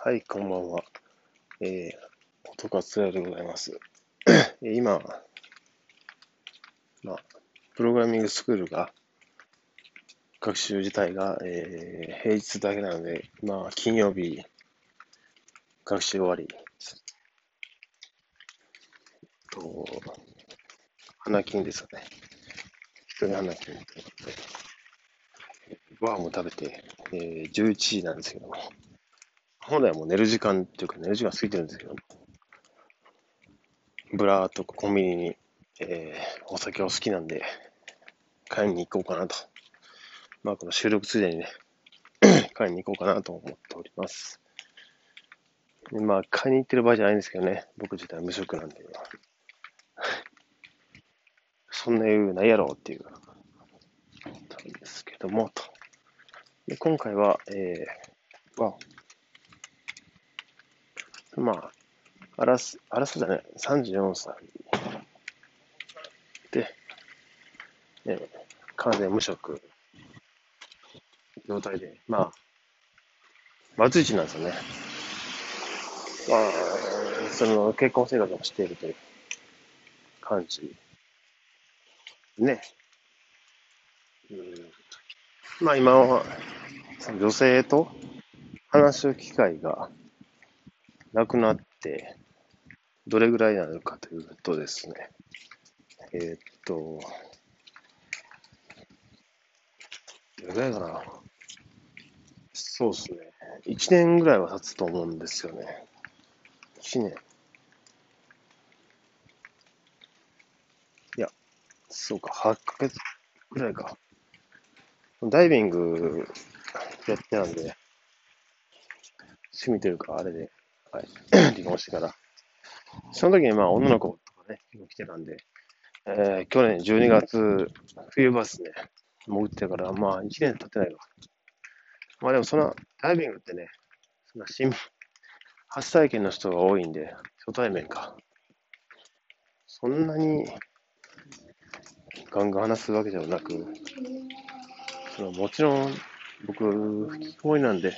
はい、こんばんは。えー、音がつらでございます。今、まあ、プログラミングスクールが、学習自体が、えー、平日だけなので、まあ、金曜日、学習終わり。と、花金ですかね。一人花金ということで、ご飯も食べて、えー、11時なんですけども、本来はもう寝る時間っていうか寝る時間過ぎてるんですけど、ブラーっとコンビニに、えー、お酒を好きなんで、買いに行こうかなと。まあこの収録ついでにね、買いに行こうかなと思っております。でまあ買いに行ってる場合じゃないんですけどね、僕自体は無職なんで、そんな余裕ないやろっていう、なんですけども、と。で今回は、えー、まあ、まあ、あらす、あらすじゃない、34歳で、え完全無職状態で、まあ、バツイチなんですよね。まあ、その結婚生活をしているという感じ。ね。うん、まあ今は、その女性と話す機会がなくなって、どれぐらいになのかというとですね、えー、っと、どれぐらいかな。そうですね。1年ぐらいは経つと思うんですよね。1年。いや、そうか、8ヶ月ぐらいか。ダイビングやってたんで、趣味というか、あれで、はい、離婚してから。その時にまあ女の子とかね、来てたんで、えー、去年12月、冬バスね、潜ってからまあ1年経ってないわ。まあでもそのダイビングってね、そんな新、初体験の人が多いんで、初対面か。そんなにガンガン話すわけではなく、そのもちろん僕、吹きこもりなんで、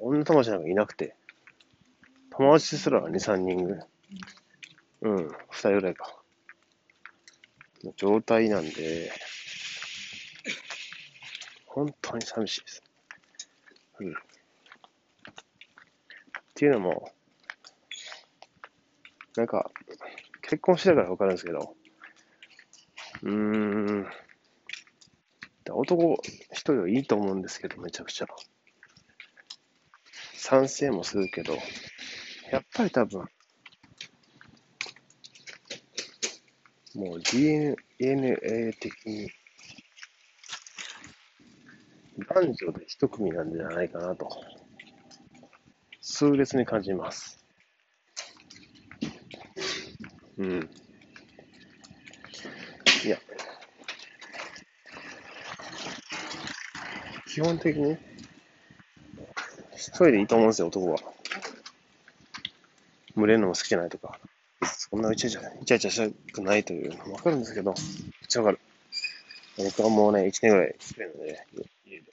女友達なんかいなくて、友達すら2、3人ぐらい。うん、2人ぐらいか。状態なんで、本当に寂しいです。うん。っていうのも、なんか、結婚してたからわかるんですけど、うーん、男一人はいいと思うんですけど、めちゃくちゃ。賛成もするけど、やっぱり多分、もう DNA 的に、男女で一組なんじゃないかなと、痛烈に感じます。うん。いや、基本的に、一人でいいと思うんですよ、男は。群れるのも好きじゃないとか、そんなイチャイチャ、イチャイチャしたくないというのもわかるんですけど、めっちゃわかる。僕はもうね、一年ぐらい来てるので、家で。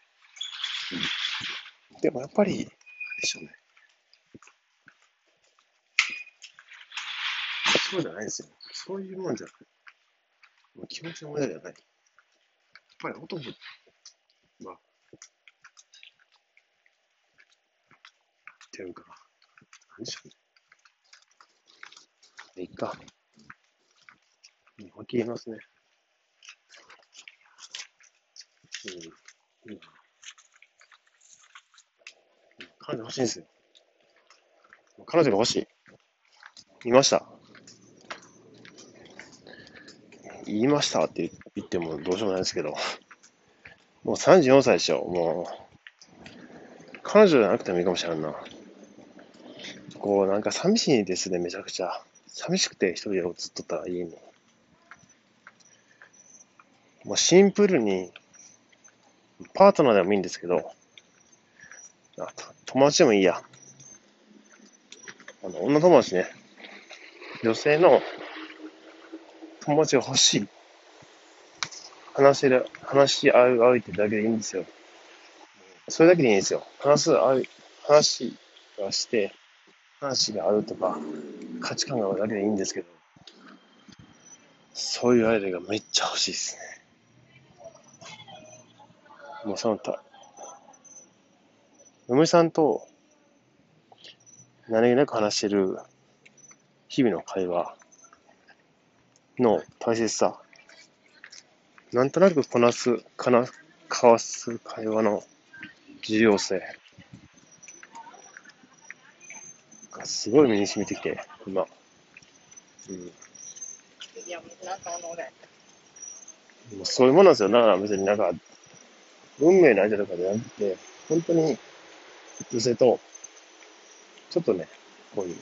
でもやっぱり、でしょうね。そうじゃないですよ。そういうもんじゃない。もう気持ちの問題じゃない。やっぱり男は、っていうか、何でしょうね。いいか。もう消えますね。うん。いいな。彼女欲しいんですよ。彼女が欲しい。いました言いましたって言ってもどうしようもないですけど、もう34歳でしょ、もう。彼女じゃなくてもいいかもしれんな。こう、なんか寂しいですね、めちゃくちゃ。寂しくて一人でずっとったら家に。もうシンプルに、パートナーでもいいんですけど、あ友達でもいいや。あの、女友達ね。女性の友達が欲しい。話せる、話し合う、合うってだけでいいんですよ。それだけでいいんですよ。話す、合う、話がして、話があるとか、価値観があるだけでいいんですけど、そういう相手がめっちゃ欲しいですね。もうそのた、嫁さんと何気なく話してる日々の会話の大切さ、なんとなくこなす、かな、交わす会話の重要性がすごい身に染みてきて、今。うん。もうそういうものなんですよ。だから別になんか、運命の相手とかじゃなくて、本当に女性と、ちょっとね、こういう、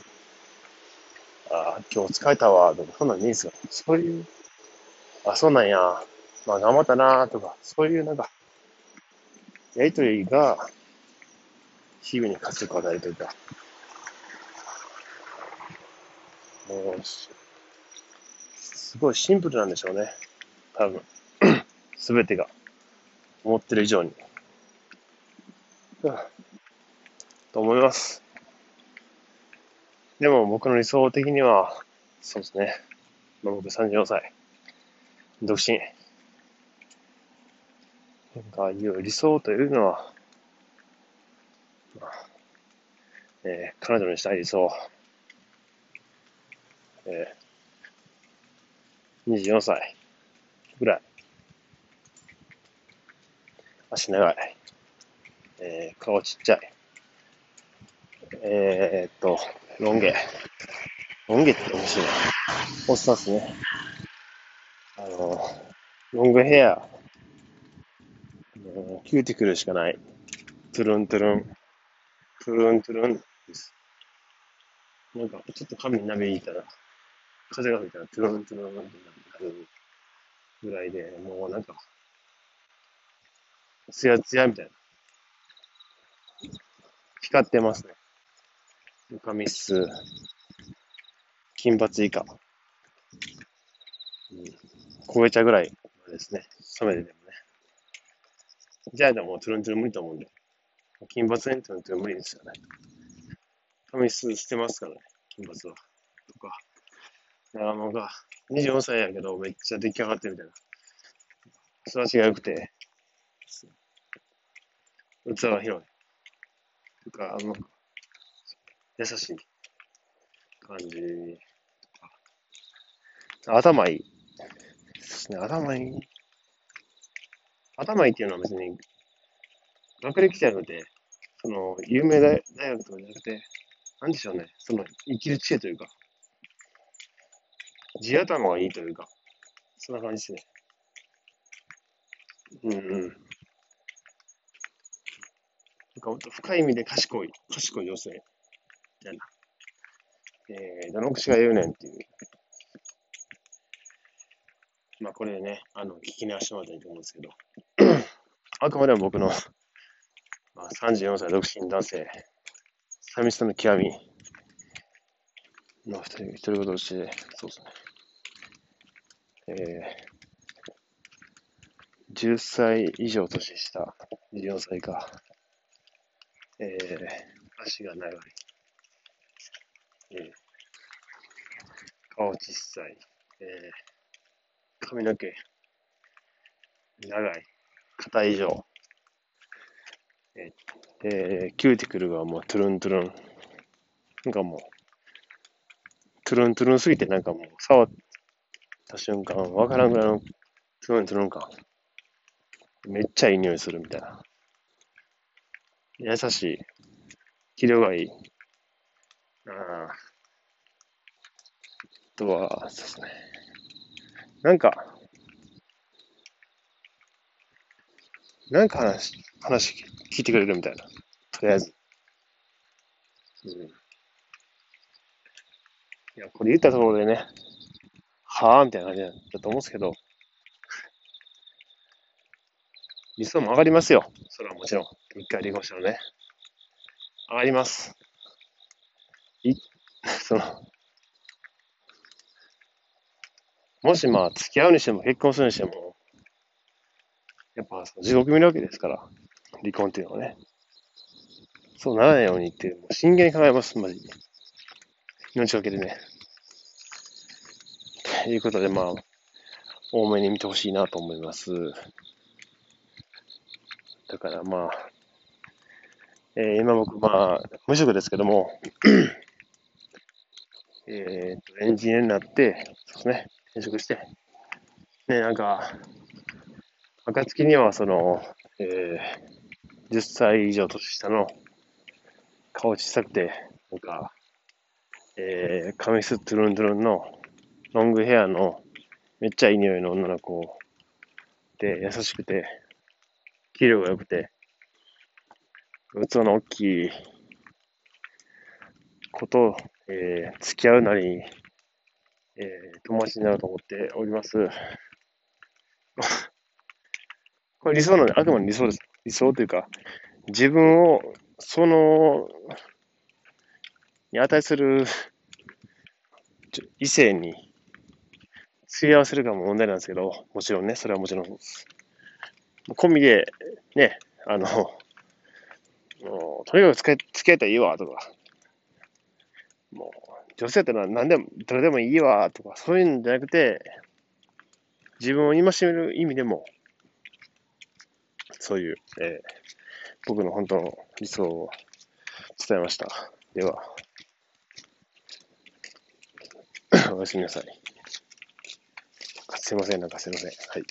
ああ、今日疲れたわ、とか、そんなんいいんですよ。そういう、あ、そうなんや、まあ頑張ったな、とか、そういうなんか、やりとりが、日々に活力を与えるというか、もう、すごいシンプルなんでしょうね。多分。すべてが。思ってる以上に。と思います。でも僕の理想的には、そうですね。まあ、僕34歳。独身。なんか、いう理想というのは、まあ、えー、彼女にしたい理想。えー、24歳ぐらい。足長い。えー、顔ちっちゃい。えー、っと、ロン毛。ロン毛って面白いな。おっさんっすね。あの、ロングヘア。キューティクルしかない。トゥルントゥルン。トゥルントゥルンです。なんか、ちょっと髪になびいたら、風が吹いたらトゥルントゥルンってなるぐらいで、もうなんか、ツヤツヤみたいな。光ってますね。髪質、金髪以下。うん、超えちゃうぐらいですね。染めてでもね。じゃあでも、トゥルントゥルン無理と思うんで。金髪にトゥルントゥルン無理ですよね。髪質してますからね、金髪は。とか。だからもうが、24歳やけど、めっちゃ出来上がってるみたいな。育ちが良くて、器が広い。とか、あの、優しい感じ。頭いい。ですね、頭いい。頭いいっていうのは別に、学歴じゃなくて、その、有名大学とかじゃなくて、なんでしょうね、その、生きる知恵というか、地頭がいいというか、そんな感じですね。うんうん。なんか深い意味で賢い、賢い女性。みたいな。えー、どの口が言うねんっていう。まあこれでね、あの、聞き直してもらったらいいと思うんですけど、あくまでも僕の、まあ、34歳独身男性、寂しさの極みの一人、一人言として、そうですね。えー、10歳以上年下、14歳か。えー、足が長い。えー、顔小さい、えー、髪の毛、長い、肩以上、えー、で、キューティクルがもうトゥルントゥルン。なんかもう、トゥルントゥルンすぎてなんかもう触ってた瞬間、わからんぐらいのトゥルントゥルン感。めっちゃいい匂いするみたいな。優しい。気量がいい。ああ。とは、そうですね。なんか、なんか話、話聞いてくれるみたいな。とりあえず。うん。いや、これ言ったところでね、はぁみたいな感じだと思うんですけど、理想も上がりますよ。それはもちろん。一回離婚したらね。上がります。い、その、もしまあ、付き合うにしても結婚するにしても、やっぱ地獄見るわけですから、離婚っていうのはね。そうならないようにっていう、もう真剣に考えます、マジで。命がけでね。いうことで、まあ、多めに見てほしいなと思います。だからまあ、えー、今僕、まあ、無職ですけども、えっと、エンジニアになって、そうですね、転職して、ね、なんか、暁には、その、えー、10歳以上年下の顔小さくて、なんか、えー、髪質トゥルントゥルンのロングヘアのめっちゃいい匂いの女の子で優しくて、器量が良くて、器の大きいこと、えー、付き合うなり、えー、友達になると思っております。これ理想なんで、あくまで理想です。理想というか、自分を、その、に値する異性に付き合わせるかも問題なんですけど、もちろんね、それはもちろん。コンビで、ね、あの、もうとにかく付き合えたらいいわ、とか、もう、女性ってのは何でも、どれでもいいわ、とか、そういうんじゃなくて、自分を戒める意味でも、そういう、えー、僕の本当の理想を伝えました。では、おやすみなさい。すいません、なんかすいません。はい。